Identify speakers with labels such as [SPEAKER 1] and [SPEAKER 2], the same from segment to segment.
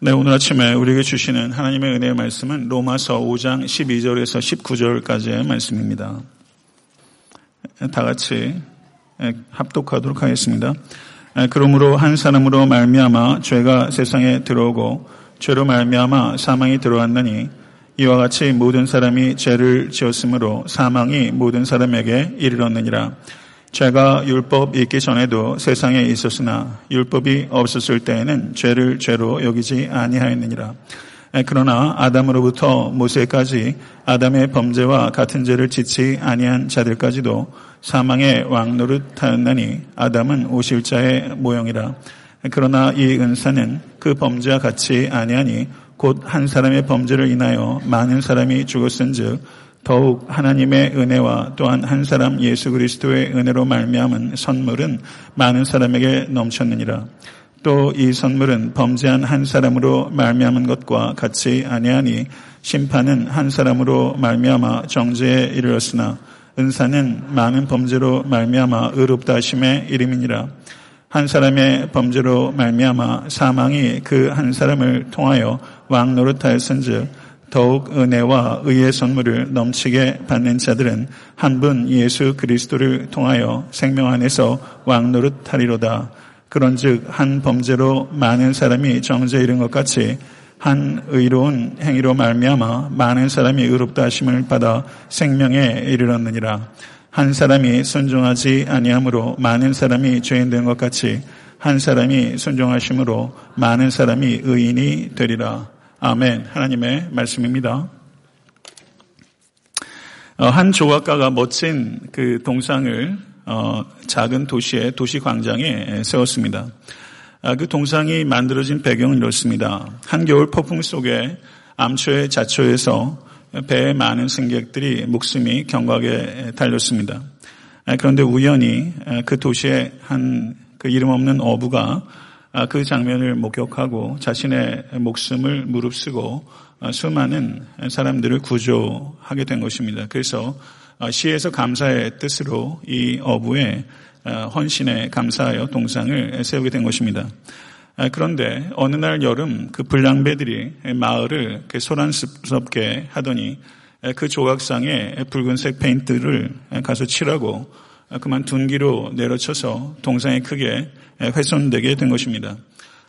[SPEAKER 1] 네, 오늘 아침에 우리에게 주시는 하나님의 은혜의 말씀은 로마서 5장 12절에서 19절까지의 말씀입니다. 다 같이 합독하도록 하겠습니다. 그러므로 한 사람으로 말미암아 죄가 세상에 들어오고 죄로 말미암아 사망이 들어왔느니 이와 같이 모든 사람이 죄를 지었으므로 사망이 모든 사람에게 이르렀느니라. 죄가 율법 있기 전에도 세상에 있었으나 율법이 없었을 때에는 죄를 죄로 여기지 아니하였느니라. 그러나 아담으로부터 모세까지 아담의 범죄와 같은 죄를 짓지 아니한 자들까지도 사망의 왕노릇하였나니 아담은 오실자의 모형이라. 그러나 이 은사는 그 범죄와 같이 아니하니 곧 한 사람의 범죄를 인하여 많은 사람이 죽었은즉 더욱 하나님의 은혜와 또한 한 사람 예수 그리스도의 은혜로 말미암은 선물은 많은 사람에게 넘쳤느니라. 또 이 선물은 범죄한 한 사람으로 말미암은 것과 같이 아니하니 심판은 한 사람으로 말미암아 정죄에 이르렀으나 은사는 많은 범죄로 말미암아 의롭다 하심의 이름이니라. 한 사람의 범죄로 말미암아 사망이 그 한 사람을 통하여 왕 노릇하였은즉 더욱 은혜와 의의 선물을 넘치게 받는 자들은 한 분 예수 그리스도를 통하여 생명 안에서 왕노릇하리로다. 그런즉 한 범죄로 많은 사람이 정죄 이른 것 같이 한 의로운 행위로 말미암아 많은 사람이 의롭다 하심을 받아 생명에 이르렀느니라. 한 사람이 순종하지 아니함으로 많은 사람이 죄인 된 것 같이 한 사람이 순종하심으로 많은 사람이 의인이 되리라. 아멘. 하나님의 말씀입니다. 어, 한 조각가가 멋진 그 동상을 어, 작은 도시의 도시 광장에 세웠습니다. 아, 그 동상이 만들어진 배경은 이렇습니다. 한겨울 폭풍 속에 암초의 자초에서 배에 많은 승객들이 목숨이 경각에 달렸습니다. 아, 그런데 우연히 아, 그 도시의 한 그 이름 없는 어부가 아, 그 장면을 목격하고 자신의 목숨을 무릅쓰고 아, 수많은 사람들을 구조하게 된 것입니다. 그래서 아, 시에서 감사의 뜻으로 이 어부의 헌신에 감사하여 동상을 세우게 된 것입니다. 그런데 어느 날 여름 그 불량배들이 마을을 소란스럽게 하더니 그 조각상에 붉은색 페인트를 가서 칠하고 그만 둔기로 내려쳐서 동상에 크게 훼손되게 된 것입니다.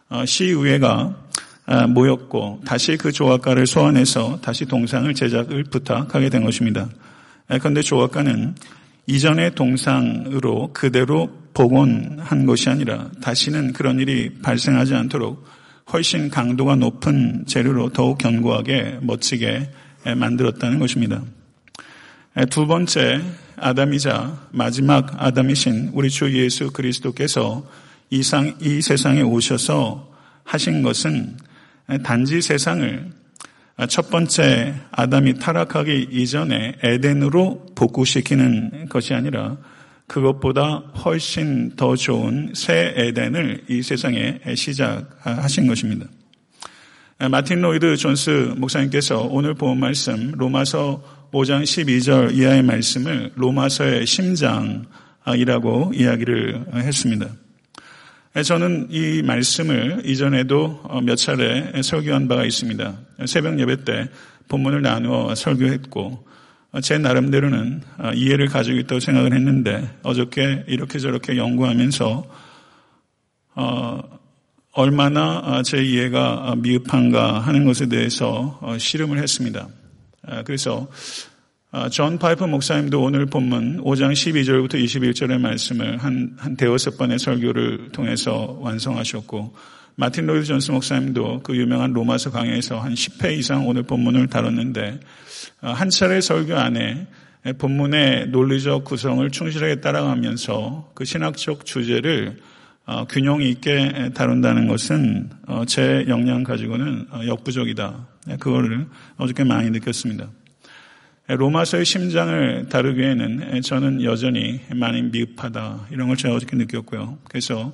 [SPEAKER 1] 어, 시의회가 아, 모였고 다시 그 조각가를 소환해서 다시 동상을 제작을 부탁하게 된 것입니다. 그런데 조각가는 이전의 동상으로 그대로 복원한 것이 아니라 다시는 그런 일이 발생하지 않도록 훨씬 강도가 높은 재료로 더욱 견고하게 멋지게 만들었다는 것입니다. 두 번째 아담이자 마지막 아담이신 우리 주 예수 그리스도께서 이, 상, 이 세상에 오셔서 하신 것은 단지 세상을 첫 번째 아담이 타락하기 이전에 에덴으로 복구시키는 것이 아니라 그것보다 훨씬 더 좋은 새 에덴을 이 세상에 시작하신 것입니다. 마틴 로이드 존스 목사님께서 오늘 본 말씀 로마서 5장 12절 이하의 말씀을 로마서의 심장이라고 이야기를 했습니다. 저는 이 말씀을 이전에도 몇 차례 설교한 바가 있습니다. 새벽 예배 때 본문을 나누어 설교했고 제 나름대로는 이해를 가지고 있다고 생각을 했는데 어저께 이렇게 저렇게 연구하면서 어, 얼마나 제 이해가 미흡한가 하는 것에 대해서 실감을 했습니다. 그래서 아, 존 파이퍼 목사님도 오늘 본문 5장 12절부터 21절의 말씀을 한, 한 대여섯 번의 설교를 통해서 완성하셨고, 마틴 로이드 존스 목사님도 그 유명한 로마서 강의에서 한 10회 이상 오늘 본문을 다뤘는데, 아, 한 차례 설교 안에 본문의 논리적 구성을 충실하게 따라가면서 그 신학적 주제를 아, 균형 있게 다룬다는 것은 어, 제 역량 가지고는 어, 역부족이다. 네, 그거를 어저께 많이 느꼈습니다. 로마서의 심장을 다루기에는 저는 여전히 많이 미흡하다 이런 걸 제가 어저께 느꼈고요. 그래서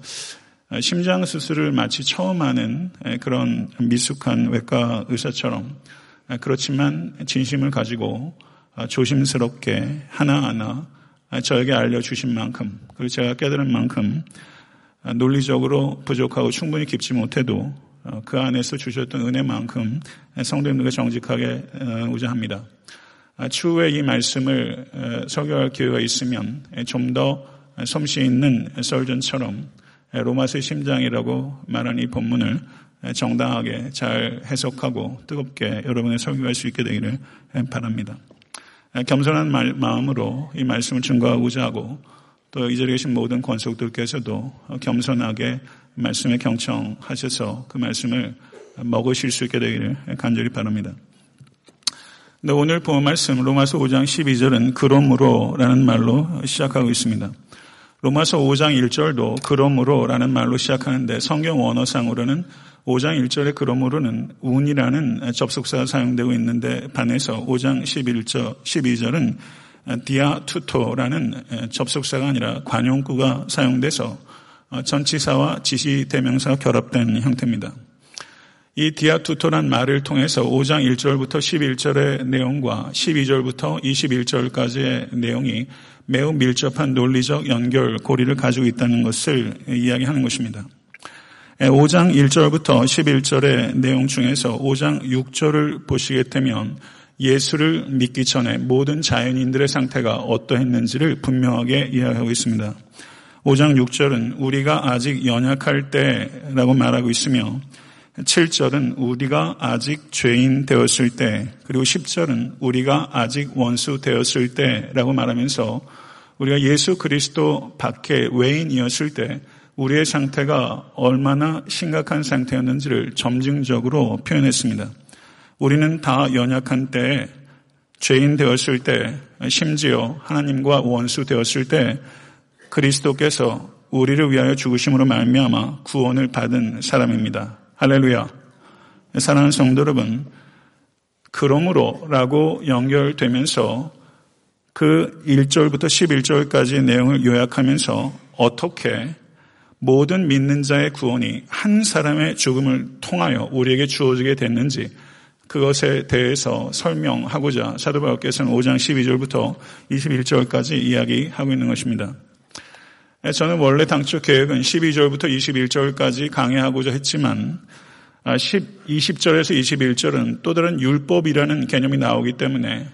[SPEAKER 1] 심장 수술을 마치 처음 하는 그런 미숙한 외과 의사처럼 그렇지만 진심을 가지고 조심스럽게 하나하나 저에게 알려주신 만큼 그리고 제가 깨달은 만큼 논리적으로 부족하고 충분히 깊지 못해도 어, 그 안에서 주셨던 은혜만큼 성도님들과 정직하게 우자 합니다. 아, 추후에 이 말씀을 설교할 기회가 있으면 좀 더 솜씨 있는 설전처럼 로마서의 심장이라고 말한 이 본문을 정당하게 잘 해석하고 뜨겁게 여러분의 설교할 수 있게 되기를 바랍니다. 겸손한 마음으로 이 말씀을 증거하고자 하고 또 이 자리에 계신 모든 권속들께서도 겸손하게 말씀에 경청하셔서 그 말씀을 먹으실 수 있게 되기를 간절히 바랍니다. 네, 오늘 본 말씀 로마서 5장 12절은 그러므로라는 말로 시작하고 있습니다. 로마서 5장 1절도 그러므로라는 말로 시작하는데 성경 원어상으로는 5장 1절에 그러므로는 운이라는 접속사가 사용되고 있는데 반해서 5장 11절, 12절은 디아투토라는 접속사가 아니라 관용구가 사용돼서 전치사와 지시대명사가 결합된 형태입니다. 이 디아투토란 말을 통해서 5장 1절부터 11절의 내용과 12절부터 21절까지의 내용이 매우 밀접한 논리적 연결, 고리를 가지고 있다는 것을 이야기하는 것입니다. 5장 1절부터 11절의 내용 중에서 5장 6절을 보시게 되면 예수를 믿기 전에 모든 자연인들의 상태가 어떠했는지를 분명하게 이야기하고 있습니다. 5장 6절은 우리가 아직 연약할 때라고 말하고 있으며 7절은 우리가 아직 죄인 되었을 때, 그리고 10절은 우리가 아직 원수 되었을 때라고 말하면서 우리가 예수 그리스도 밖에 외인이었을 때 우리의 상태가 얼마나 심각한 상태였는지를 점증적으로 표현했습니다. 우리는 다 연약한 때에 죄인 되었을 때, 심지어 하나님과 원수 되었을 때 그리스도께서 우리를 위하여 죽으심으로 말미암아 구원을 받은 사람입니다. 할렐루야. 사랑하는 성도 여러분, 그러므로라고 연결되면서 그 1절부터 11절까지의 내용을 요약하면서 어떻게 모든 믿는 자의 구원이 한 사람의 죽음을 통하여 우리에게 주어지게 됐는지 그것에 대해서 설명하고자 사도 바울께서는 5장 12절부터 21절까지 이야기하고 있는 것입니다. 저는 원래 당초 계획은 12절부터 21절까지 강의하고자 했지만 10, 20절에서 21절은 또 다른 율법이라는 개념이 나오기 때문에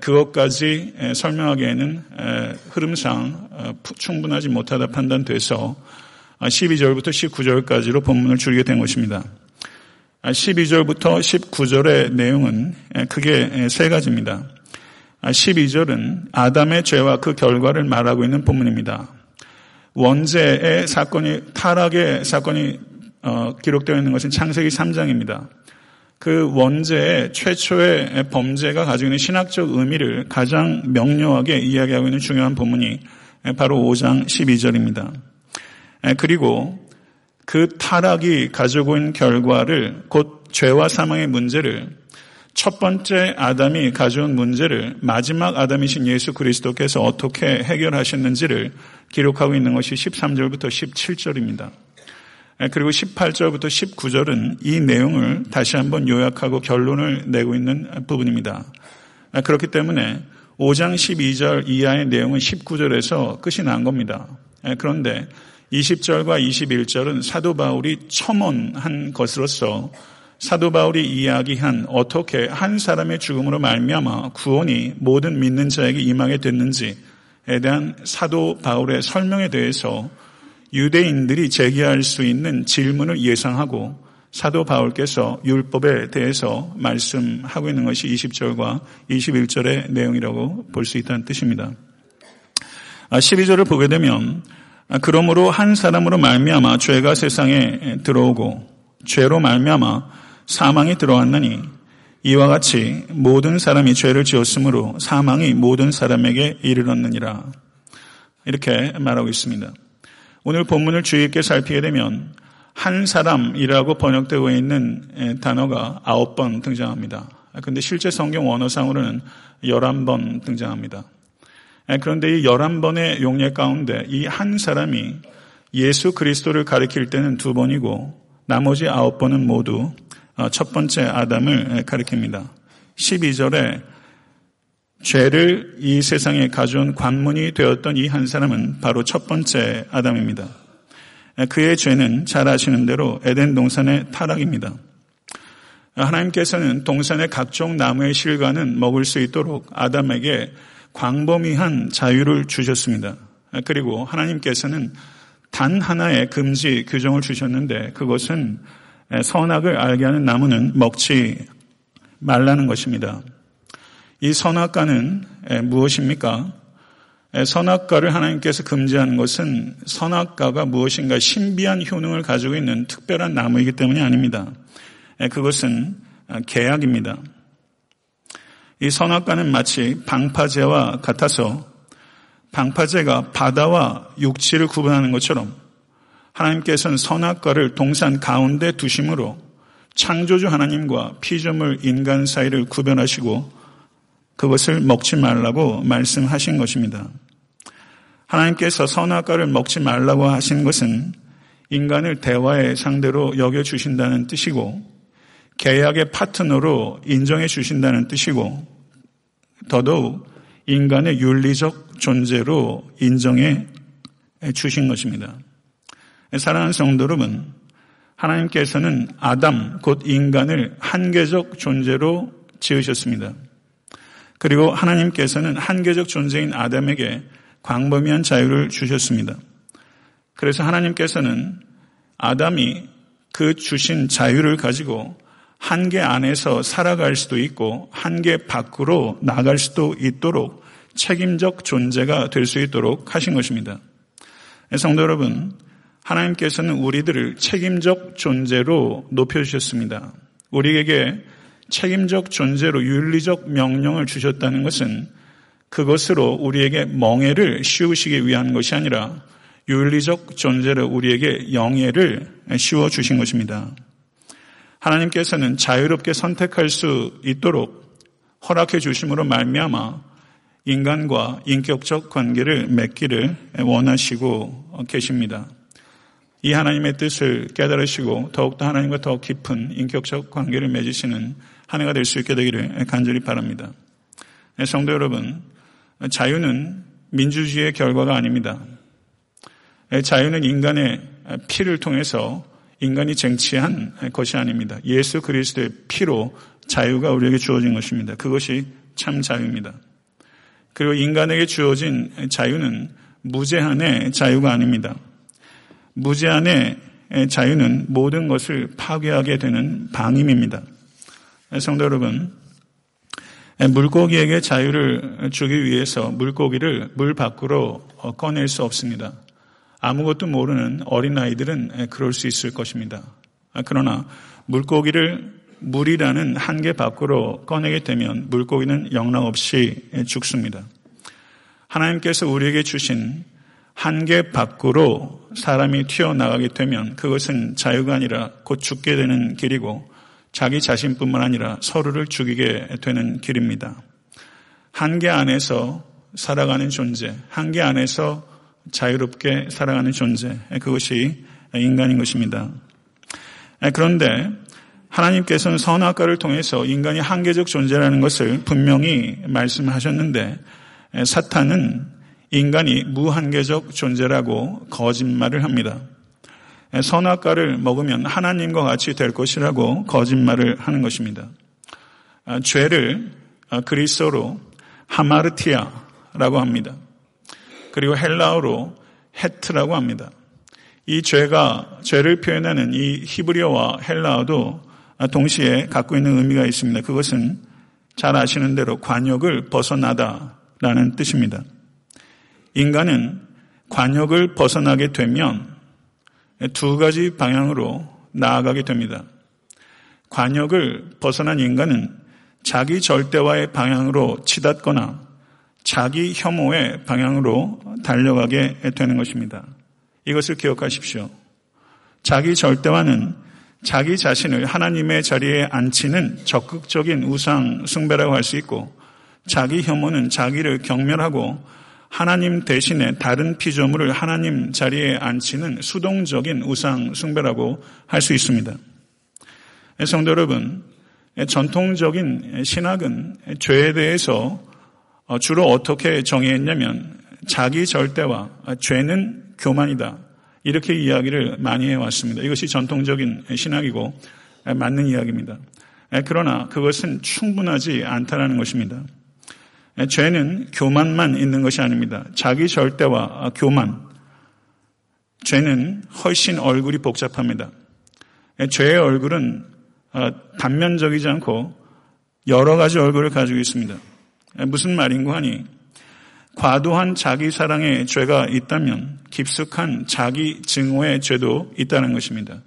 [SPEAKER 1] 그것까지 설명하기에는 흐름상 어, 충분하지 못하다 판단돼서 12절부터 19절까지로 본문을 줄이게 된 것입니다. 12절부터 19절의 내용은 크게 세 가지입니다. 12절은 아담의 죄와 그 결과를 말하고 있는 본문입니다. 원죄의 사건이 타락의 사건이 어, 기록되어 있는 것은 창세기 3장입니다. 그 원죄의 최초의 범죄가 가지고 있는 신학적 의미를 가장 명료하게 이야기하고 있는 중요한 본문이 바로 5장 12절입니다. 그리고 그 타락이 가지고 있는 결과를 곧 죄와 사망의 문제를 첫 번째 아담이 가져온 문제를 마지막 아담이신 예수 그리스도께서 어떻게 해결하셨는지를 기록하고 있는 것이 13절부터 17절입니다. 그리고 18절부터 19절은 이 내용을 다시 한번 요약하고 결론을 내고 있는 부분입니다. 그렇기 때문에 5장 12절 이하의 내용은 19절에서 끝이 난 겁니다. 그런데 20절과 21절은 사도 바울이 첨언한 것으로서 사도 바울이 이야기한 어떻게 한 사람의 죽음으로 말미암아 구원이 모든 믿는 자에게 임하게 됐는지에 대한 사도 바울의 설명에 대해서 유대인들이 제기할 수 있는 질문을 예상하고 사도 바울께서 율법에 대해서 말씀하고 있는 것이 20절과 21절의 내용이라고 볼 수 있다는 뜻입니다. 12절을 아, 보게 되면 아, 그러므로 한 사람으로 말미암아 죄가 세상에 들어오고 죄로 말미암아 사망이 들어왔느니 이와 같이 모든 사람이 죄를 지었으므로 사망이 모든 사람에게 이르렀느니라. 이렇게 말하고 있습니다. 오늘 본문을 주의 깊게 살피게 되면 한 사람이라고 번역되고 있는 단어가 아홉 번 등장합니다. 그런데 실제 성경 원어상으로는 열한 번 등장합니다. 그런데 이 열한 번의 용례 가운데 이 한 사람이 예수 그리스도를 가리킬 때는 두 번이고 나머지 아홉 번은 모두 어, 첫 번째 아담을 가리킵니다. 12절에 죄를 이 세상에 가져온 관문이 되었던 이 한 사람은 바로 첫 번째 아담입니다. 그의 죄는 잘 아시는 대로 에덴 동산의 타락입니다. 하나님께서는 동산의 각종 나무의 실과는 먹을 수 있도록 아담에게 광범위한 자유를 주셨습니다. 그리고 하나님께서는 단 하나의 금지 규정을 주셨는데 그것은 선악을 알게 하는 나무는 먹지 말라는 것입니다. 이 선악과는 무엇입니까? 선악과를 하나님께서 금지하는 것은 선악과가 무엇인가 신비한 효능을 가지고 있는 특별한 나무이기 때문이 아닙니다. 그것은 계약입니다. 이 선악과는 마치 방파제와 같아서 방파제가 바다와 육지를 구분하는 것처럼 하나님께서는 선악과를 동산 가운데 두심으로 창조주 하나님과 피조물 인간 사이를 구별하시고 그것을 먹지 말라고 말씀하신 것입니다. 하나님께서 선악과를 먹지 말라고 하신 것은 인간을 대화의 상대로 여겨주신다는 뜻이고 계약의 파트너로 인정해 주신다는 뜻이고 더더욱 인간의 윤리적 존재로 인정해 주신 것입니다. 사랑하는 성도 여러분, 하나님께서는 아담, 곧 인간을 한계적 존재로 지으셨습니다. 그리고 하나님께서는 한계적 존재인 아담에게 광범위한 자유를 주셨습니다. 그래서 하나님께서는 아담이 그 주신 자유를 가지고 한계 안에서 살아갈 수도 있고 한계 밖으로 나갈 수도 있도록 책임적 존재가 될 수 있도록 하신 것입니다. 성도 여러분, 하나님께서는 우리들을 책임적 존재로 높여주셨습니다. 우리에게 책임적 존재로 윤리적 명령을 주셨다는 것은 그것으로 우리에게 멍해를 씌우시기 위한 것이 아니라 윤리적 존재로 우리에게 영예를 씌워 주신 것입니다. 하나님께서는 자유롭게 선택할 수 있도록 허락해 주심으로 말미암아 인간과 인격적 관계를 맺기를 원하시고 계십니다. 이 하나님의 뜻을 깨달으시고 더욱더 하나님과 더 깊은 인격적 관계를 맺으시는 한 해가 될 수 있게 되기를 간절히 바랍니다. 네, 성도 여러분, 자유는 민주주의의 결과가 아닙니다. 네, 자유는 인간의 피를 통해서 인간이 쟁취한 것이 아닙니다. 예수 그리스도의 피로 자유가 우리에게 주어진 것입니다. 그것이 참 자유입니다. 그리고 인간에게 주어진 자유는 무제한의 자유가 아닙니다. 무제한의 자유는 모든 것을 파괴하게 되는 방임입니다. 성도 여러분, 물고기에게 자유를 주기 위해서 물고기를 물 밖으로 꺼낼 수 없습니다. 아무것도 모르는 어린아이들은 그럴 수 있을 것입니다. 그러나 물고기를 물이라는 한계 밖으로 꺼내게 되면 물고기는 영락없이 죽습니다. 하나님께서 우리에게 주신 한계 밖으로 사람이 튀어나가게 되면 그것은 자유가 아니라 곧 죽게 되는 길이고 자기 자신뿐만 아니라 서로를 죽이게 되는 길입니다. 한계 안에서 살아가는 존재, 한계 안에서 자유롭게 살아가는 존재, 그것이 인간인 것입니다. 그런데 하나님께서는 선악과를 통해서 인간이 한계적 존재라는 것을 분명히 말씀하셨는데 사탄은 인간이 무한계적 존재라고 거짓말을 합니다. 선악과를 먹으면 하나님과 같이 될 것이라고 거짓말을 하는 것입니다. 죄를 그리스어로 하마르티아라고 합니다. 그리고 헬라어로 헤트라고 합니다. 이 죄가 죄를 표현하는 이 히브리어와 헬라어도 동시에 갖고 있는 의미가 있습니다. 그것은 잘 아시는 대로 관역을 벗어나다라는 뜻입니다. 인간은 관역을 벗어나게 되면 두 가지 방향으로 나아가게 됩니다. 관역을 벗어난 인간은 자기 절대와의 방향으로 치닫거나 자기 혐오의 방향으로 달려가게 되는 것입니다. 이것을 기억하십시오. 자기 절대와는 자기 자신을 하나님의 자리에 앉히는 적극적인 우상 숭배라고 할 수 있고 자기 혐오는 자기를 경멸하고 하나님 대신에 다른 피조물을 하나님 자리에 앉히는 수동적인 우상 숭배라고 할 수 있습니다. 성도 여러분, 전통적인 신학은 죄에 대해서 주로 어떻게 정의했냐면 자기 절대와 죄는 교만이다. 이렇게 이야기를 많이 해왔습니다. 이것이 전통적인 신학이고 맞는 이야기입니다. 그러나 그것은 충분하지 않다라는 것입니다. 죄는 교만만 있는 것이 아닙니다. 자기 절대와 교만. 죄는 훨씬 얼굴이 복잡합니다. 죄의 얼굴은 어, 단면적이지 않고 여러 가지 얼굴을 가지고 있습니다. 무슨 말인고 하니 과도한 자기 사랑의 죄가 있다면 깊숙한 자기 증오의 죄도 있다는 것입니다.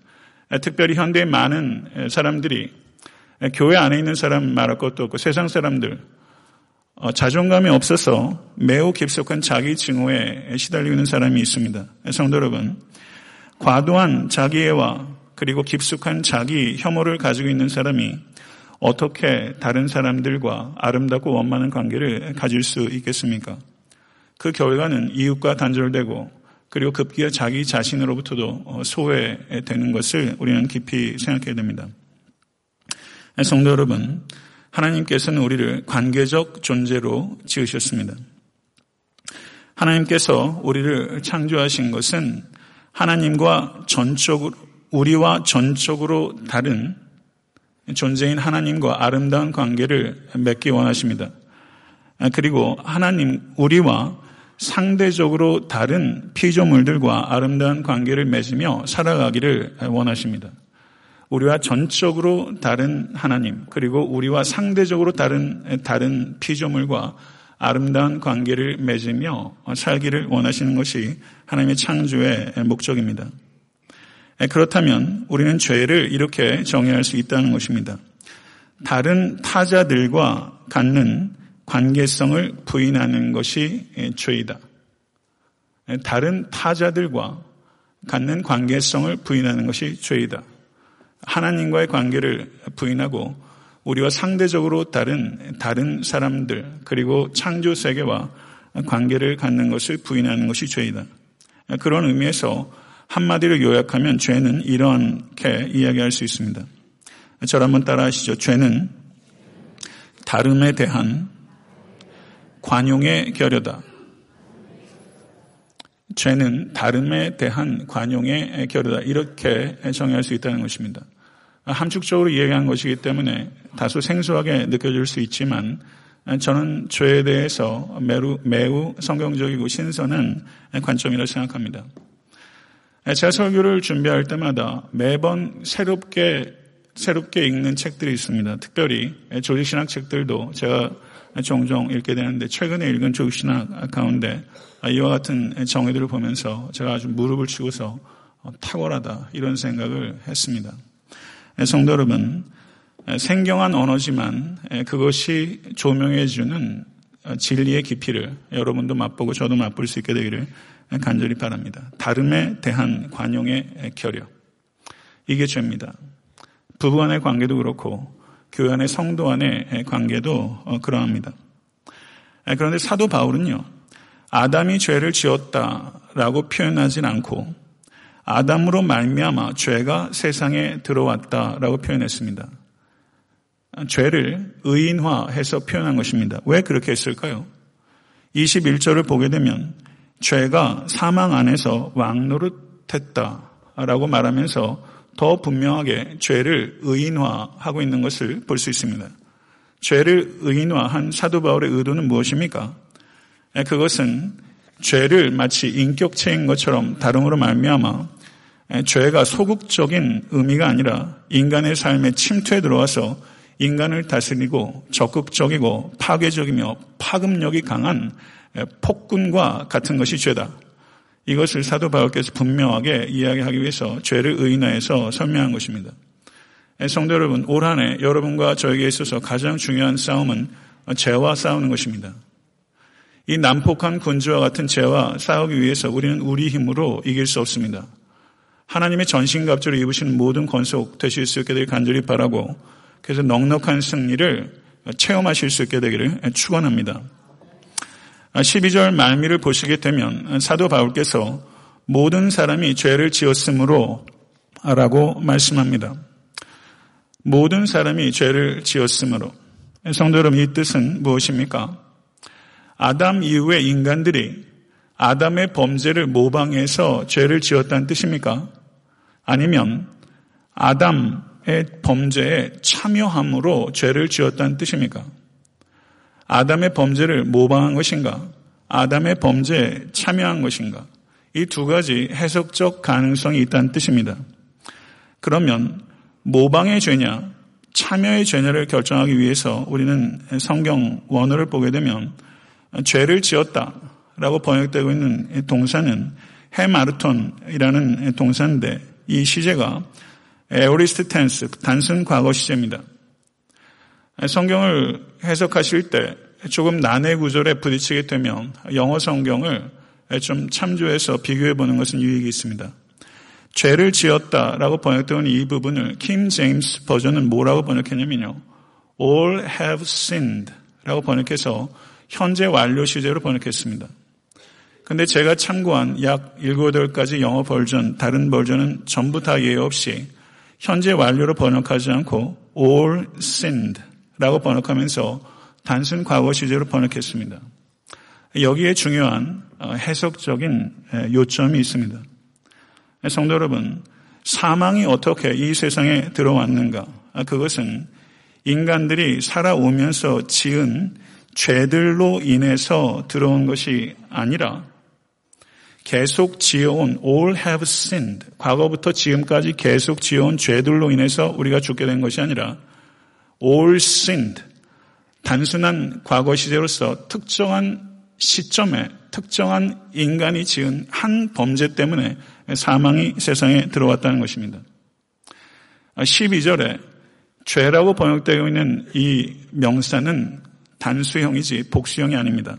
[SPEAKER 1] 특별히 현대의 많은 사람들이 교회 안에 있는 사람 말할 것도 없고 세상 사람들 어, 자존감이 없어서 매우 깊숙한 자기 증오에 시달리고 있는 사람이 있습니다. 성도 여러분, 과도한 자기애와 그리고 깊숙한 자기 혐오를 가지고 있는 사람이 어떻게 다른 사람들과 아름답고 원만한 관계를 가질 수 있겠습니까? 그 결과는 이웃과 단절되고 그리고 급기야 자기 자신으로부터도 어, 소외되는 것을 우리는 깊이 생각해야 됩니다. 성도 여러분, 하나님께서는 우리를 관계적 존재로 지으셨습니다. 하나님께서 우리를 창조하신 것은 하나님과 전적으로, 우리와 전적으로 다른 존재인 하나님과 아름다운 관계를 맺기 원하십니다. 그리고 하나님, 우리와 상대적으로 다른 피조물들과 아름다운 관계를 맺으며 살아가기를 원하십니다. 우리와 전적으로 다른 하나님, 그리고 우리와 상대적으로 다른, 다른 피조물과 아름다운 관계를 맺으며 살기를 원하시는 것이 하나님의 창조의 목적입니다. 그렇다면 우리는 죄를 이렇게 정의할 수 있다는 것입니다. 다른 타자들과 갖는 관계성을 부인하는 것이 죄이다. 다른 타자들과 갖는 관계성을 부인하는 것이 죄이다. 하나님과의 관계를 부인하고 우리와 상대적으로 다른 다른 사람들 그리고 창조 세계와 관계를 갖는 것을 부인하는 것이 죄이다. 그런 의미에서 한마디로 요약하면 죄는 이렇게 이야기할 수 있습니다. 저를 한번 따라하시죠. 죄는 다름에 대한 관용의 결여다. 죄는 다름에 대한 관용의 결여다. 이렇게 정의할 수 있다는 것입니다. 함축적으로 이야기한 것이기 때문에 다소 생소하게 느껴질 수 있지만 저는 죄에 대해서 매우, 매우 성경적이고 신선한 관점이라고 생각합니다. 제가 설교를 준비할 때마다 매번 새롭게 새롭게 읽는 책들이 있습니다. 특별히 조직신학 책들도 제가 종종 읽게 되는데 최근에 읽은 조직신학 가운데 이와 같은 정의들을 보면서 제가 아주 무릎을 치고서 탁월하다 이런 생각을 했습니다. 성도 여러분, 생경한 언어지만 그것이 조명해 주는 진리의 깊이를 여러분도 맛보고 저도 맛볼 수 있게 되기를 간절히 바랍니다. 다름에 대한 관용의 결여. 이게 죄입니다. 부부 간의 관계도 그렇고 교회 안의 성도 안의 관계도 그러합니다. 그런데 사도 바울은요. 아담이 죄를 지었다라고 표현하진 않고 아담으로 말미암아 죄가 세상에 들어왔다라고 표현했습니다. 죄를 의인화해서 표현한 것입니다. 왜 그렇게 했을까요? 21절을 보게 되면 죄가 사망 안에서 왕노릇했다라고 말하면서 더 분명하게 죄를 의인화하고 있는 것을 볼 수 있습니다. 죄를 의인화한 사도 바울의 의도는 무엇입니까? 그것은 죄를 마치 인격체인 것처럼 다름으로 말미암아 죄가 소극적인 의미가 아니라 인간의 삶에 침투해 들어와서 인간을 다스리고 적극적이고 파괴적이며 파급력이 강한 폭군과 같은 것이 죄다. 이것을 사도 바울께서 분명하게 이야기하기 위해서 죄를 의인화해서 설명한 것입니다. 성도 여러분, 올 한해 여러분과 저에게 있어서 가장 중요한 싸움은 죄와 싸우는 것입니다. 이 난폭한 군주와 같은 죄와 싸우기 위해서 우리는 우리 힘으로 이길 수 없습니다. 하나님의 전신갑주를 입으신 모든 권속 되실 수 있게 되길 간절히 바라고 그래서 넉넉한 승리를 체험하실 수 있게 되기를 축원합니다. 12절 말미를 보시게 되면 사도 바울께서 모든 사람이 죄를 지었으므로 라고 말씀합니다. 모든 사람이 죄를 지었으므로 성도 여러분 이 뜻은 무엇입니까? 아담 이후의 인간들이 아담의 범죄를 모방해서 죄를 지었다는 뜻입니까? 아니면 아담의 범죄에 참여함으로 죄를 지었다는 뜻입니까? 아담의 범죄를 모방한 것인가? 아담의 범죄에 참여한 것인가? 이 두 가지 해석적 가능성이 있다는 뜻입니다. 그러면 모방의 죄냐, 참여의 죄냐를 결정하기 위해서 우리는 성경 원어를 보게 되면 죄를 지었다라고 번역되고 있는 동사는 헤마르톤이라는 동사인데 이 시제가 에오리스트 텐스, 단순 과거 시제입니다. 성경을 해석하실 때 조금 난해 구절에 부딪히게 되면 영어 성경을 좀 참조해서 비교해 보는 것은 유익이 있습니다. 죄를 지었다라고 번역되는 이 부분을 킴 제임스 버전은 뭐라고 번역했냐면요. all have sinned 라고 번역해서 현재 완료 시제로 번역했습니다. 근데 제가 참고한 약 7, 8가지 영어 버전, 다른 버전은 전부 다 예외 없이 현재 완료로 번역하지 않고 all sinned 라고 번역하면서 단순 과거 시제로 번역했습니다. 여기에 중요한 어, 해석적인 요점이 있습니다. 성도 여러분, 사망이 어떻게 이 세상에 들어왔는가? 아, 그것은 인간들이 살아오면서 지은 죄들로 인해서 들어온 것이 아니라 계속 지어온 all have sinned 과거부터 지금까지 계속 지어온 죄들로 인해서 우리가 죽게 된 것이 아니라 all sinned 단순한 과거 시제로서 특정한 시점에 특정한 인간이 지은 한 범죄 때문에 사망이 세상에 들어왔다는 것입니다. 12절에 죄라고 번역되어 있는 이 명사는 단수형이지 복수형이 아닙니다.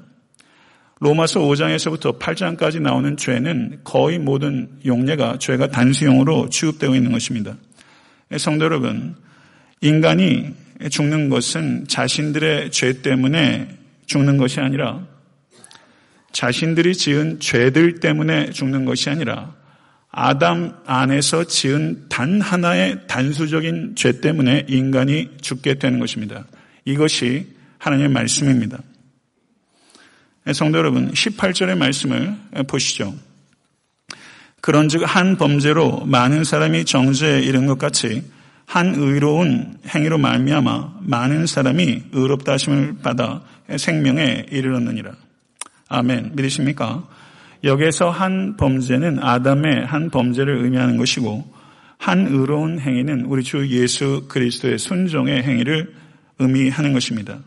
[SPEAKER 1] 로마서 5장에서부터 8장까지 나오는 죄는 거의 모든 용례가 죄가 단수형으로 취급되고 있는 것입니다. 성도 여러분, 인간이 죽는 것은 자신들의 죄 때문에 죽는 것이 아니라 자신들이 지은 죄들 때문에 죽는 것이 아니라 아담 안에서 지은 단 하나의 단수적인 죄 때문에 인간이 죽게 되는 것입니다. 이것이 하나님의 말씀입니다. 성도 여러분, 18절의 말씀을 보시죠. 그런즉 한 범죄로 많은 사람이 정죄에 이른 것 같이 한 의로운 행위로 말미암아 많은 사람이 의롭다 하심을 받아 생명에 이르렀느니라. 아멘. 믿으십니까? 여기에서 한 범죄는 아담의 한 범죄를 의미하는 것이고 한 의로운 행위는 우리 주 예수 그리스도의 순종의 행위를 의미하는 것입니다.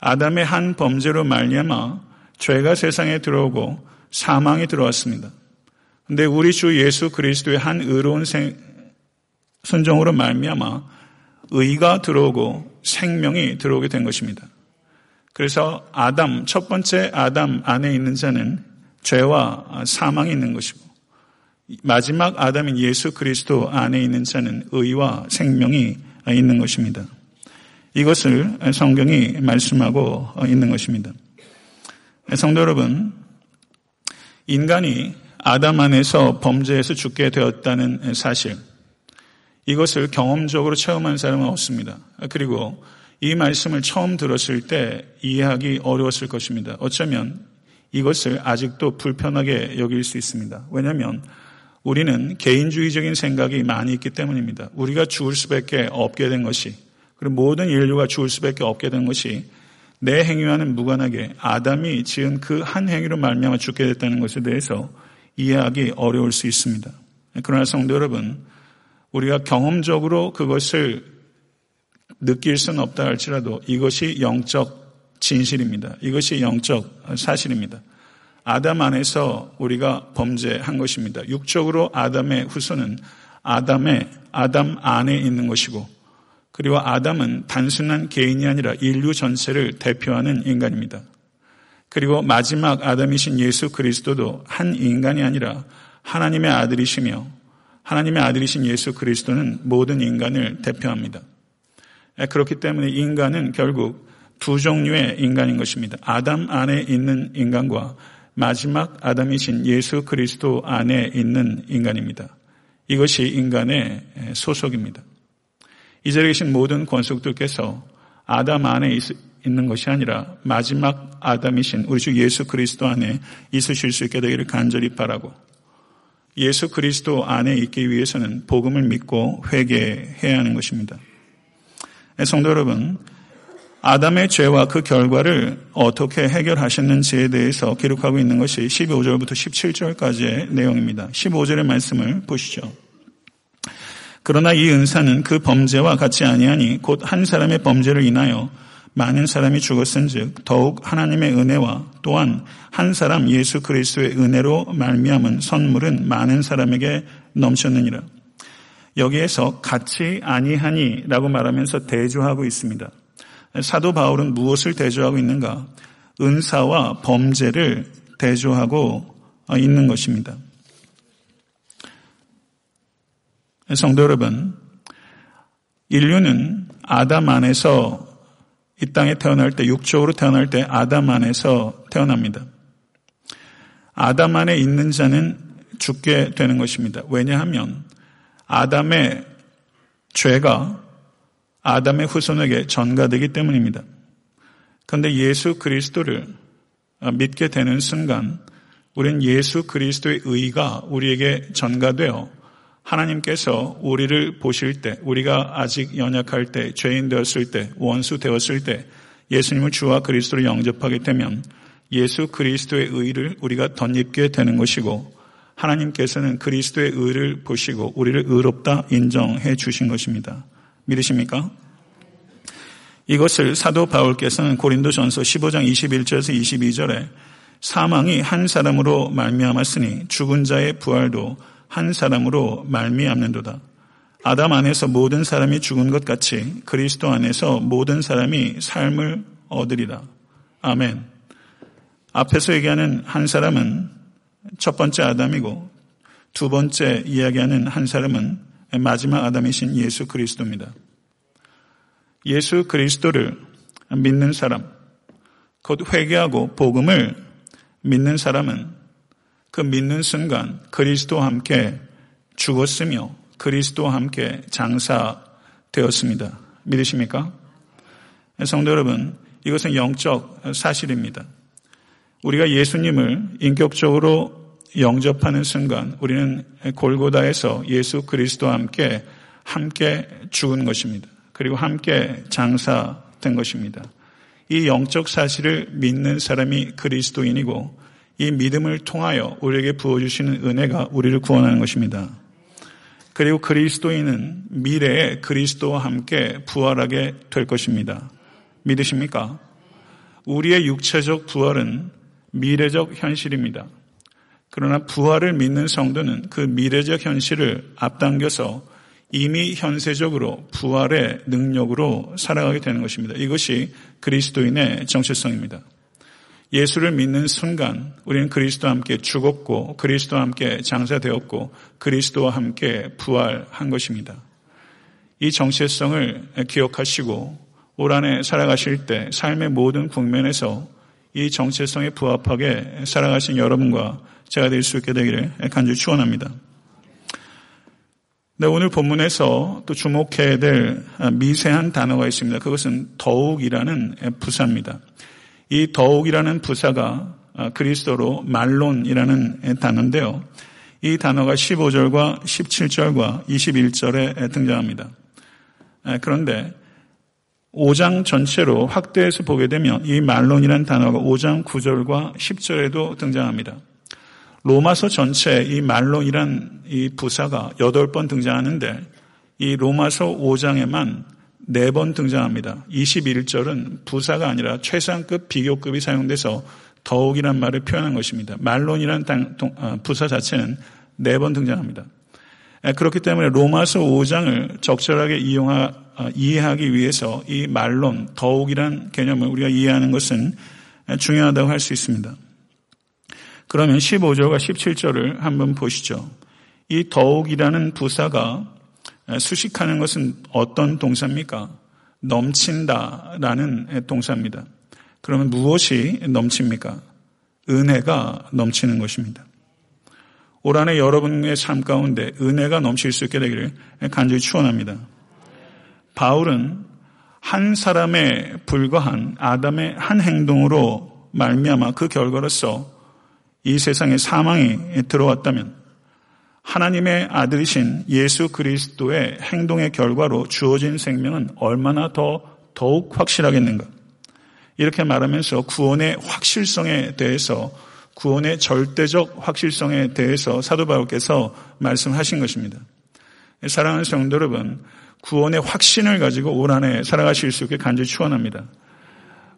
[SPEAKER 1] 아담의 한 범죄로 말미암아 죄가 세상에 들어오고 사망이 들어왔습니다. 근데 우리 주 예수 그리스도의 한 의로운 생, 순종으로 말미암아 의가 들어오고 생명이 들어오게 된 것입니다. 그래서 아담 첫 번째 아담 안에 있는 자는 죄와 사망이 있는 것이고 마지막 아담인 예수 그리스도 안에 있는 자는 의와 생명이 있는 것입니다. 이것을 성경이 말씀하고 있는 것입니다. 성도 여러분, 인간이 아담 안에서 범죄에서 죽게 되었다는 사실, 이것을 경험적으로 체험한 사람은 없습니다. 그리고 이 말씀을 처음 들었을 때 이해하기 어려웠을 것입니다. 어쩌면 이것을 아직도 불편하게 여길 수 있습니다. 왜냐하면 우리는 개인주의적인 생각이 많이 있기 때문입니다. 우리가 죽을 수밖에 없게 된 것이 그리고 모든 인류가 죽을 수밖에 없게 된 것이 내 행위와는 무관하게 아담이 지은 그 한 행위로 말미암아 죽게 됐다는 것에 대해서 이해하기 어려울 수 있습니다. 그러나 성도 여러분, 우리가 경험적으로 그것을 느낄 수는 없다 할지라도 이것이 영적 진실입니다. 이것이 영적 사실입니다. 아담 안에서 우리가 범죄한 것입니다. 육적으로 아담의 후손은 아담의 아담 안에 있는 것이고 그리고 아담은 단순한 개인이 아니라 인류 전체를 대표하는 인간입니다. 그리고 마지막 아담이신 예수 그리스도도 한 인간이 아니라 하나님의 아들이시며 하나님의 아들이신 예수 그리스도는 모든 인간을 대표합니다. 그렇기 때문에 인간은 결국 두 종류의 인간인 것입니다. 아담 안에 있는 인간과 마지막 아담이신 예수 그리스도 안에 있는 인간입니다. 이것이 인간의 소속입니다. 이 자리에 계신 모든 권속들께서 아담 안에 있는 것이 아니라 마지막 아담이신 우리 주 예수 그리스도 안에 있으실 수 있게 되기를 간절히 바라고 예수 그리스도 안에 있기 위해서는 복음을 믿고 회개해야 하는 것입니다. 네, 성도 여러분, 아담의 죄와 그 결과를 어떻게 해결하셨는지에 대해서 기록하고 있는 것이 15절부터 17절까지의 내용입니다. 15절의 말씀을 보시죠. 그러나 이 은사는 그 범죄와 같이 아니하니 곧 한 사람의 범죄를 인하여 많은 사람이 죽었은즉 더욱 하나님의 은혜와 또한 한 사람 예수 그리스도의 은혜로 말미암은 선물은 많은 사람에게 넘쳤느니라. 여기에서 같이 아니하니라고 말하면서 대조하고 있습니다. 사도 바울은 무엇을 대조하고 있는가? 은사와 범죄를 대조하고 있는 것입니다. 성도 여러분, 인류는 아담 안에서 이 땅에 태어날 때, 육적으로 태어날 때 아담 안에서 태어납니다. 아담 안에 있는 자는 죽게 되는 것입니다. 왜냐하면 아담의 죄가 아담의 후손에게 전가되기 때문입니다. 그런데 예수 그리스도를 믿게 되는 순간 우리는 예수 그리스도의 의가 우리에게 전가되어 하나님께서 우리를 보실 때, 우리가 아직 연약할 때, 죄인 되었을 때, 원수 되었을 때, 예수님을 주와 그리스도를 영접하게 되면 예수 그리스도의 의를 우리가 덧입게 되는 것이고, 하나님께서는 그리스도의 의를 보시고 우리를 의롭다 인정해 주신 것입니다. 믿으십니까? 이것을 사도 바울께서는 고린도전서 15장 21절에서 22절에 사망이 한 사람으로 말미암았으니 죽은 자의 부활도 한 사람으로 말미암는도다. 아담 안에서 모든 사람이 죽은 것 같이 그리스도 안에서 모든 사람이 삶을 얻으리라. 아멘. 앞에서 얘기하는 한 사람은 첫 번째 아담이고 두 번째 이야기하는 한 사람은 마지막 아담이신 예수 그리스도입니다. 예수 그리스도를 믿는 사람, 곧 회개하고 복음을 믿는 사람은 그 믿는 순간 그리스도와 함께 죽었으며 그리스도와 함께 장사되었습니다. 믿으십니까? 성도 여러분, 이것은 영적 사실입니다. 우리가 예수님을 인격적으로 영접하는 순간 우리는 골고다에서 예수 그리스도와 함께 함께 죽은 것입니다. 그리고 함께 장사된 것입니다. 이 영적 사실을 믿는 사람이 그리스도인이고 이 믿음을 통하여 우리에게 부어주시는 은혜가 우리를 구원하는 것입니다. 그리고 그리스도인은 미래에 그리스도와 함께 부활하게 될 것입니다. 믿으십니까? 우리의 육체적 부활은 미래적 현실입니다. 그러나 부활을 믿는 성도는 그 미래적 현실을 앞당겨서 이미 현세적으로 부활의 능력으로 살아가게 되는 것입니다. 이것이 그리스도인의 정체성입니다. 예수를 믿는 순간 우리는 그리스도와 함께 죽었고 그리스도와 함께 장사되었고 그리스도와 함께 부활한 것입니다. 이 정체성을 기억하시고 올 한해 살아가실 때 삶의 모든 국면에서 이 정체성에 부합하게 살아가신 여러분과 제가 될 수 있게 되기를 간절히 축원합니다. 네, 오늘 본문에서 또 주목해야 될 미세한 단어가 있습니다. 그것은 더욱이라는 부사입니다. 이 더욱이라는 부사가 아, 그리스도로 말론이라는 단어인데요. 이 단어가 15절과 17절과 21절에 등장합니다. 아, 그런데 5장 전체로 확대해서 보게 되면 이 말론이라는 단어가 5장 9절과 10절에도 등장합니다. 로마서 전체 이 말론이란 이 부사가 8번 등장하는데 이 로마서 5장에만 네 번 등장합니다. 21절은 부사가 아니라 최상급 비교급이 사용돼서 더욱이란 말을 표현한 것입니다. 말론이란 어, 부사 자체는 네 번 등장합니다. 그렇기 때문에 로마서 5장을 적절하게 이용하, 어, 이해하기 위해서 이 말론, 더욱이란 개념을 우리가 이해하는 것은 중요하다고 할 수 있습니다. 그러면 15절과 17절을 한번 보시죠. 이 더욱이라는 부사가 수식하는 것은 어떤 동사입니까? 넘친다라는 동사입니다. 그러면 무엇이 넘칩니까? 은혜가 넘치는 것입니다. 올 한해 여러분의 삶 가운데 은혜가 넘칠 수 있게 되기를 간절히 축원합니다. 바울은 한 사람에 불과한 아담의 한 행동으로 말미암아 그 결과로서 이 세상에 사망이 들어왔다면 하나님의 아들이신 예수 그리스도의 행동의 결과로 주어진 생명은 얼마나 더 더욱 확실하겠는가? 이렇게 말하면서 구원의 확실성에 대해서 구원의 절대적 확실성에 대해서 사도 바울께서 말씀하신 것입니다. 사랑하는 성도 여러분, 구원의 확신을 가지고 올 한해 살아가실 수 있게 간절히 축원합니다.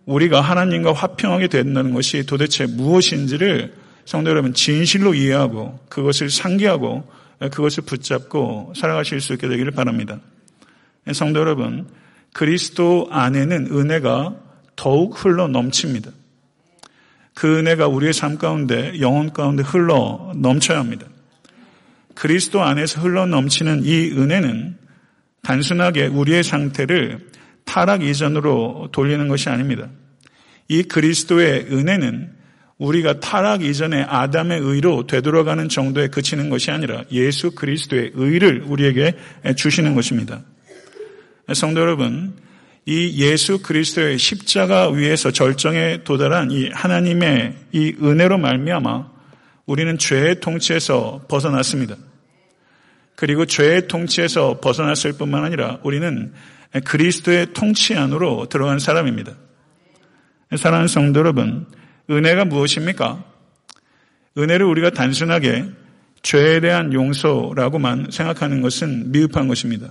[SPEAKER 1] 우리가 하나님과 화평하게 된다는 것이 도대체 무엇인지를 성도 여러분 진실로 이해하고 그것을 상기하고 그것을 붙잡고 살아가실 수 있게 되기를 바랍니다. 성도 여러분, 그리스도 안에는 은혜가 더욱 흘러 넘칩니다. 그 은혜가 우리의 삶 가운데 영혼 가운데 흘러 넘쳐야 합니다. 그리스도 안에서 흘러 넘치는 이 은혜는 단순하게 우리의 상태를 타락 이전으로 돌리는 것이 아닙니다. 이 그리스도의 은혜는 우리가 타락 이전에 아담의 의로 되돌아가는 정도에 그치는 것이 아니라 예수 그리스도의 의를 우리에게 주시는 것입니다. 성도 여러분, 이 예수 그리스도의 십자가 위에서 절정에 도달한 이 하나님의 이 은혜로 말미암아 우리는 죄의 통치에서 벗어났습니다. 그리고 죄의 통치에서 벗어났을 뿐만 아니라 우리는 그리스도의 통치 안으로 들어간 사람입니다. 사랑하는 성도 여러분, 은혜가 무엇입니까? 은혜를 우리가 단순하게 죄에 대한 용서라고만 생각하는 것은 미흡한 것입니다.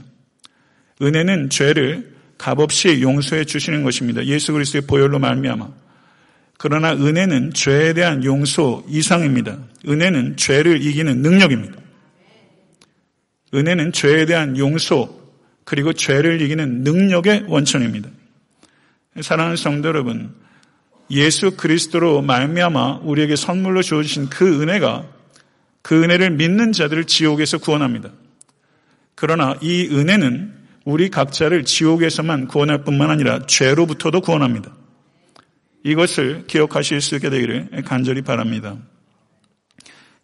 [SPEAKER 1] 은혜는 죄를 값없이 용서해 주시는 것입니다. 예수 그리스도의 보혈로 말미암아. 그러나 은혜는 죄에 대한 용서 이상입니다. 은혜는 죄를 이기는 능력입니다. 은혜는 죄에 대한 용서 그리고 죄를 이기는 능력의 원천입니다. 사랑하는 성도 여러분, 예수 그리스도로 말미암아 우리에게 선물로 주어주신 그 은혜가 그 은혜를 믿는 자들을 지옥에서 구원합니다. 그러나 이 은혜는 우리 각자를 지옥에서만 구원할 뿐만 아니라 죄로부터도 구원합니다. 이것을 기억하실 수 있게 되기를 간절히 바랍니다.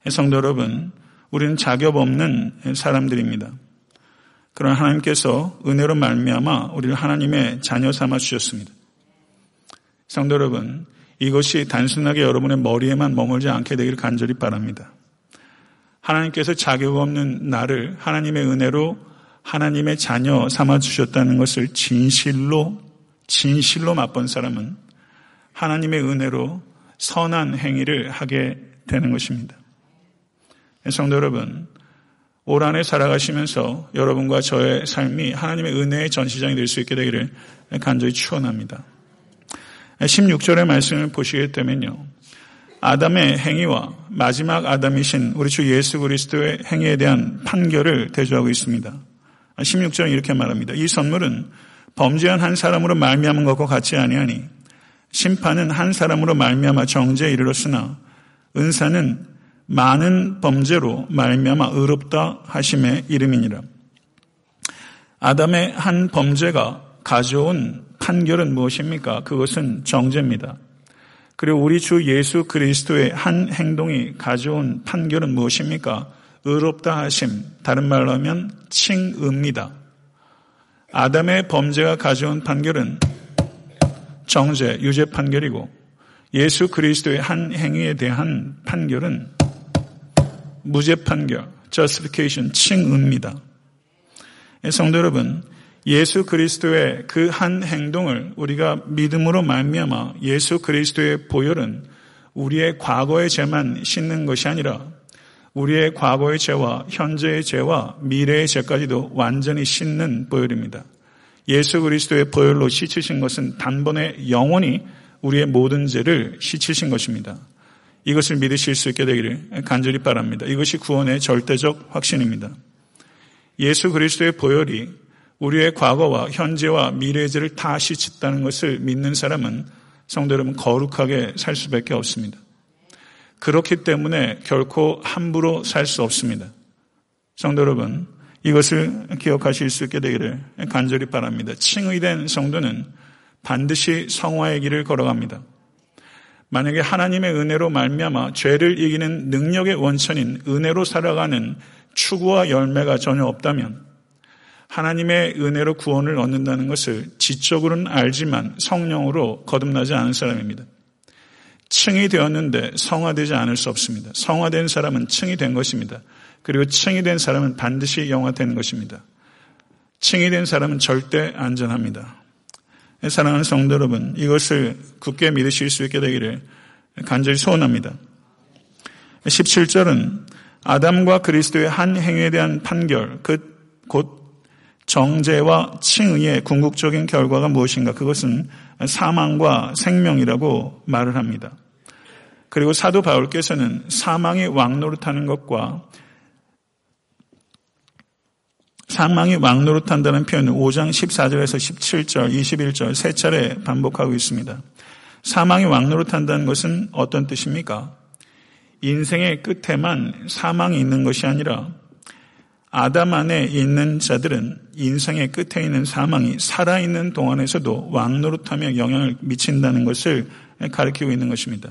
[SPEAKER 1] 성도 여러분, 우리는 자격 없는 사람들입니다. 그러나 하나님께서 은혜로 말미암아 우리를 하나님의 자녀 삼아 주셨습니다. 성도 여러분, 이것이 단순하게 여러분의 머리에만 머물지 않게 되기를 간절히 바랍니다. 하나님께서 자격 없는 나를 하나님의 은혜로 하나님의 자녀 삼아 주셨다는 것을 진실로 진실로 맛본 사람은 하나님의 은혜로 선한 행위를 하게 되는 것입니다. 성도 여러분, 올 한해 살아가시면서 여러분과 저의 삶이 하나님의 은혜의 전시장이 될 수 있게 되기를 간절히 축원합니다. 16절의 말씀을 보시게 되면요. 아담의 행위와 마지막 아담이신 우리 주 예수 그리스도의 행위에 대한 판결을 대조하고 있습니다. 16절은 이렇게 말합니다. 이 선물은 범죄한 한 사람으로 말미암은 것과 같지 아니하니 심판은 한 사람으로 말미암아 정죄에 이르렀으나 은사는 많은 범죄로 말미암아 의롭다 하심의 이름이니라. 아담의 한 범죄가 가져온 판결은 무엇입니까? 그것은 정죄입니다. 그리고 우리 주 예수 그리스도의 한 행동이 가져온 판결은 무엇입니까? 의롭다 하심, 다른 말로 하면 칭의입니다. 아담의 범죄가 가져온 판결은 정죄, 유죄 판결이고 예수 그리스도의 한 행위에 대한 판결은 무죄 판결, justification, 칭의입니다. 성도 여러분, 예수 그리스도의 그 한 행동을 우리가 믿음으로 말미암아 예수 그리스도의 보혈은 우리의 과거의 죄만 씻는 것이 아니라 우리의 과거의 죄와 현재의 죄와 미래의 죄까지도 완전히 씻는 보혈입니다. 예수 그리스도의 보혈로 씻으신 것은 단번에 영원히 우리의 모든 죄를 씻으신 것입니다. 이것을 믿으실 수 있게 되기를 간절히 바랍니다. 이것이 구원의 절대적 확신입니다. 예수 그리스도의 보혈이 우리의 과거와 현재와 미래의 죄를 다 씻었다는 것을 믿는 사람은 성도 여러분 거룩하게 살 수밖에 없습니다. 그렇기 때문에 결코 함부로 살 수 없습니다. 성도 여러분 이것을 기억하실 수 있게 되기를 간절히 바랍니다. 칭의된 성도는 반드시 성화의 길을 걸어갑니다. 만약에 하나님의 은혜로 말미암아 죄를 이기는 능력의 원천인 은혜로 살아가는 추구와 열매가 전혀 없다면 하나님의 은혜로 구원을 얻는다는 것을 지적으로는 알지만 성령으로 거듭나지 않은 사람입니다. 층이 되었는데 성화되지 않을 수 없습니다. 성화된 사람은 층이 된 것입니다. 그리고 층이 된 사람은 반드시 영화된 것입니다. 층이 된 사람은 절대 안전합니다. 사랑하는 성도 여러분, 이것을 굳게 믿으실 수 있게 되기를 간절히 소원합니다. 17절은 아담과 그리스도의 한 행위에 대한 판결, 그 곧 정죄와 칭의의 궁극적인 결과가 무엇인가? 그것은 사망과 생명이라고 말을 합니다. 그리고 사도 바울께서는 사망이 왕노릇하는 것과 사망이 왕노릇한다는 표현을 5장 14절에서 17절, 21절 세 차례 반복하고 있습니다. 사망이 왕노릇한다는 것은 어떤 뜻입니까? 인생의 끝에만 사망이 있는 것이 아니라 아담 안에 있는 자들은 인생의 끝에 있는 사망이 살아있는 동안에서도 왕노릇하며 영향을 미친다는 것을 가리키고 있는 것입니다.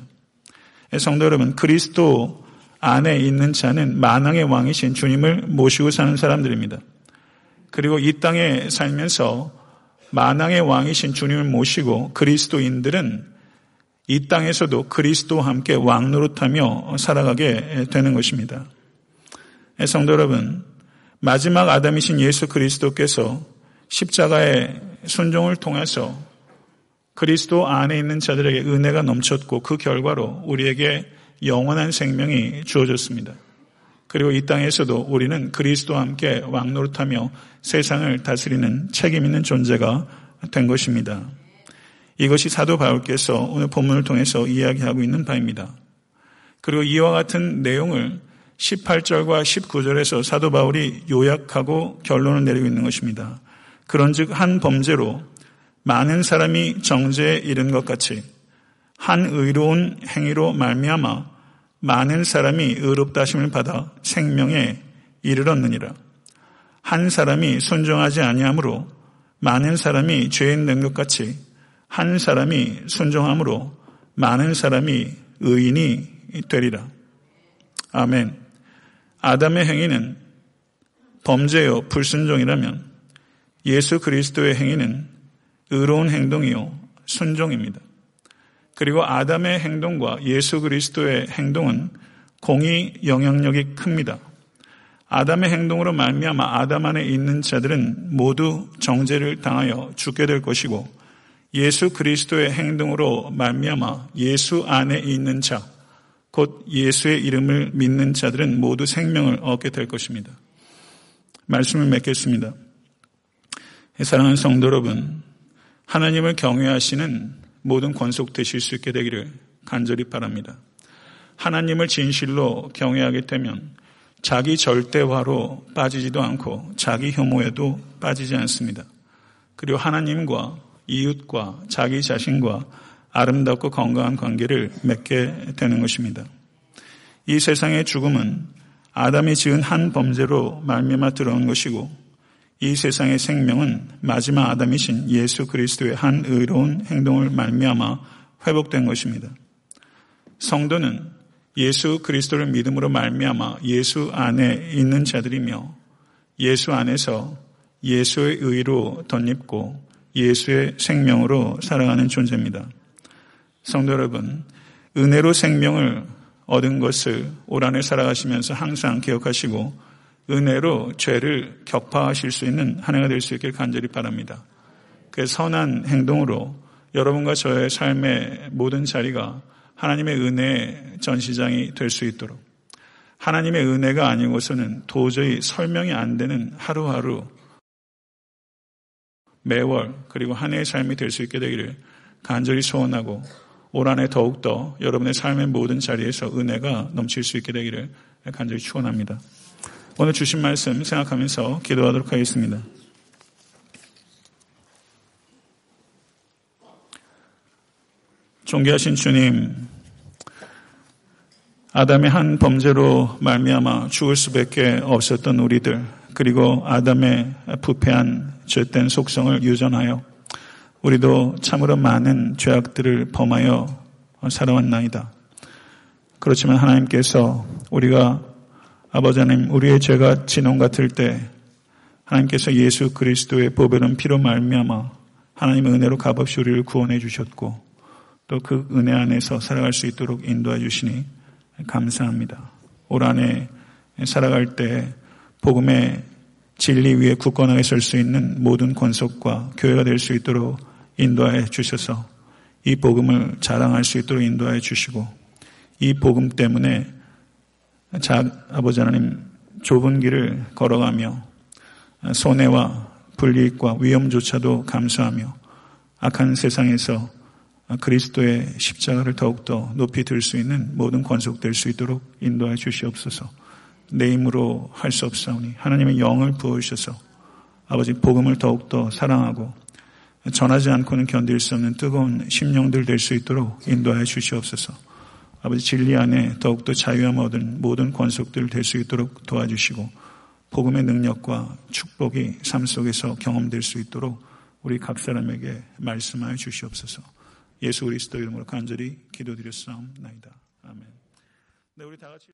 [SPEAKER 1] 성도 여러분, 그리스도 안에 있는 자는 만왕의 왕이신 주님을 모시고 사는 사람들입니다. 그리고 이 땅에 살면서 만왕의 왕이신 주님을 모시고 그리스도인들은 이 땅에서도 그리스도와 함께 왕노릇하며 살아가게 되는 것입니다. 성도 여러분, 마지막 아담이신 예수 그리스도께서 십자가의 순종을 통해서 그리스도 안에 있는 자들에게 은혜가 넘쳤고 그 결과로 우리에게 영원한 생명이 주어졌습니다. 그리고 이 땅에서도 우리는 그리스도와 함께 왕노릇하며 세상을 다스리는 책임 있는 존재가 된 것입니다. 이것이 사도 바울께서 오늘 본문을 통해서 이야기하고 있는 바입니다. 그리고 이와 같은 내용을 18절과 19절에서 사도 바울이 요약하고 결론을 내리고 있는 것입니다. 그런즉 한 범죄로 많은 사람이 정죄에 이른 것 같이 한 의로운 행위로 말미암아 많은 사람이 의롭다 심을 받아 생명에 이르렀느니라. 한 사람이 순종하지 아니하므로 많은 사람이 죄인 된 것 같이 한 사람이 순종함으로 많은 사람이 의인이 되리라. 아멘. 아담의 행위는 범죄요 불순종이라면 예수 그리스도의 행위는 의로운 행동이요 순종입니다. 그리고 아담의 행동과 예수 그리스도의 행동은 공의 영향력이 큽니다. 아담의 행동으로 말미암아 아담 안에 있는 자들은 모두 정죄를 당하여 죽게 될 것이고 예수 그리스도의 행동으로 말미암아 예수 안에 있는 자, 곧 예수의 이름을 믿는 자들은 모두 생명을 얻게 될 것입니다. 말씀을 맺겠습니다. 사랑하는 성도 여러분, 하나님을 경외하시는 모든 권속 되실 수 있게 되기를 간절히 바랍니다. 하나님을 진실로 경외하게 되면 자기 절대화로 빠지지도 않고 자기 혐오에도 빠지지 않습니다. 그리고 하나님과 이웃과 자기 자신과 아름답고 건강한 관계를 맺게 되는 것입니다. 이 세상의 죽음은 아담이 지은 한 범죄로 말미암아 들어온 것이고 이 세상의 생명은 마지막 아담이신 예수 그리스도의 한 의로운 행동을 말미암아 회복된 것입니다. 성도는 예수 그리스도를 믿음으로 말미암아 예수 안에 있는 자들이며 예수 안에서 예수의 의로 덧입고 예수의 생명으로 살아가는 존재입니다. 성도 여러분, 은혜로 생명을 얻은 것을 올 한해 살아가시면서 항상 기억하시고 은혜로 죄를 격파하실 수 있는 한 해가 될 수 있길 간절히 바랍니다. 그 선한 행동으로 여러분과 저의 삶의 모든 자리가 하나님의 은혜의 전시장이 될 수 있도록 하나님의 은혜가 아니고서는 도저히 설명이 안 되는 하루하루 매월 그리고 한 해의 삶이 될 수 있게 되기를 간절히 소원하고 올 한해 더욱더 여러분의 삶의 모든 자리에서 은혜가 넘칠 수 있게 되기를 간절히 축원합니다. 오늘 주신 말씀 생각하면서 기도하도록 하겠습니다. 존귀하신 주님, 아담의 한 범죄로 말미암아 죽을 수밖에 없었던 우리들, 그리고 아담의 부패한 죄된 속성을 유전하여 우리도 참으로 많은 죄악들을 범하여 살아왔나이다. 그렇지만 하나님께서 우리가 아버지 하나님, 우리의 죄가 진홍 같을 때 하나님께서 예수 그리스도의 보배는 피로 말미암아 하나님의 은혜로 값없이 우리를 구원해 주셨고 또 그 은혜 안에서 살아갈 수 있도록 인도해 주시니 감사합니다. 올 한해 살아갈 때 복음의 진리 위에 굳건하게 설 수 있는 모든 권속과 교회가 될 수 있도록 인도하여 주셔서 이 복음을 자랑할 수 있도록 인도하여 주시고 이 복음 때문에 자, 아버지 하나님 좁은 길을 걸어가며 손해와 불이익과 위험조차도 감수하며 악한 세상에서 그리스도의 십자가를 더욱더 높이 들 수 있는 모든 권속될 수 있도록 인도하여 주시옵소서. 내 힘으로 할 수 없사오니 하나님의 영을 부어주셔서 아버지 복음을 더욱더 사랑하고 전하지 않고는 견딜 수 없는 뜨거운 심령들 될 수 있도록 인도하여 주시옵소서. 아버지 진리 안에 더욱더 자유함 얻은 모든 권속들 될 수 있도록 도와주시고 복음의 능력과 축복이 삶 속에서 경험될 수 있도록 우리 각 사람에게 말씀하여 주시옵소서. 예수 그리스도 이름으로 간절히 기도드렸사옵나이다. 아멘. 네, 우리 다 같이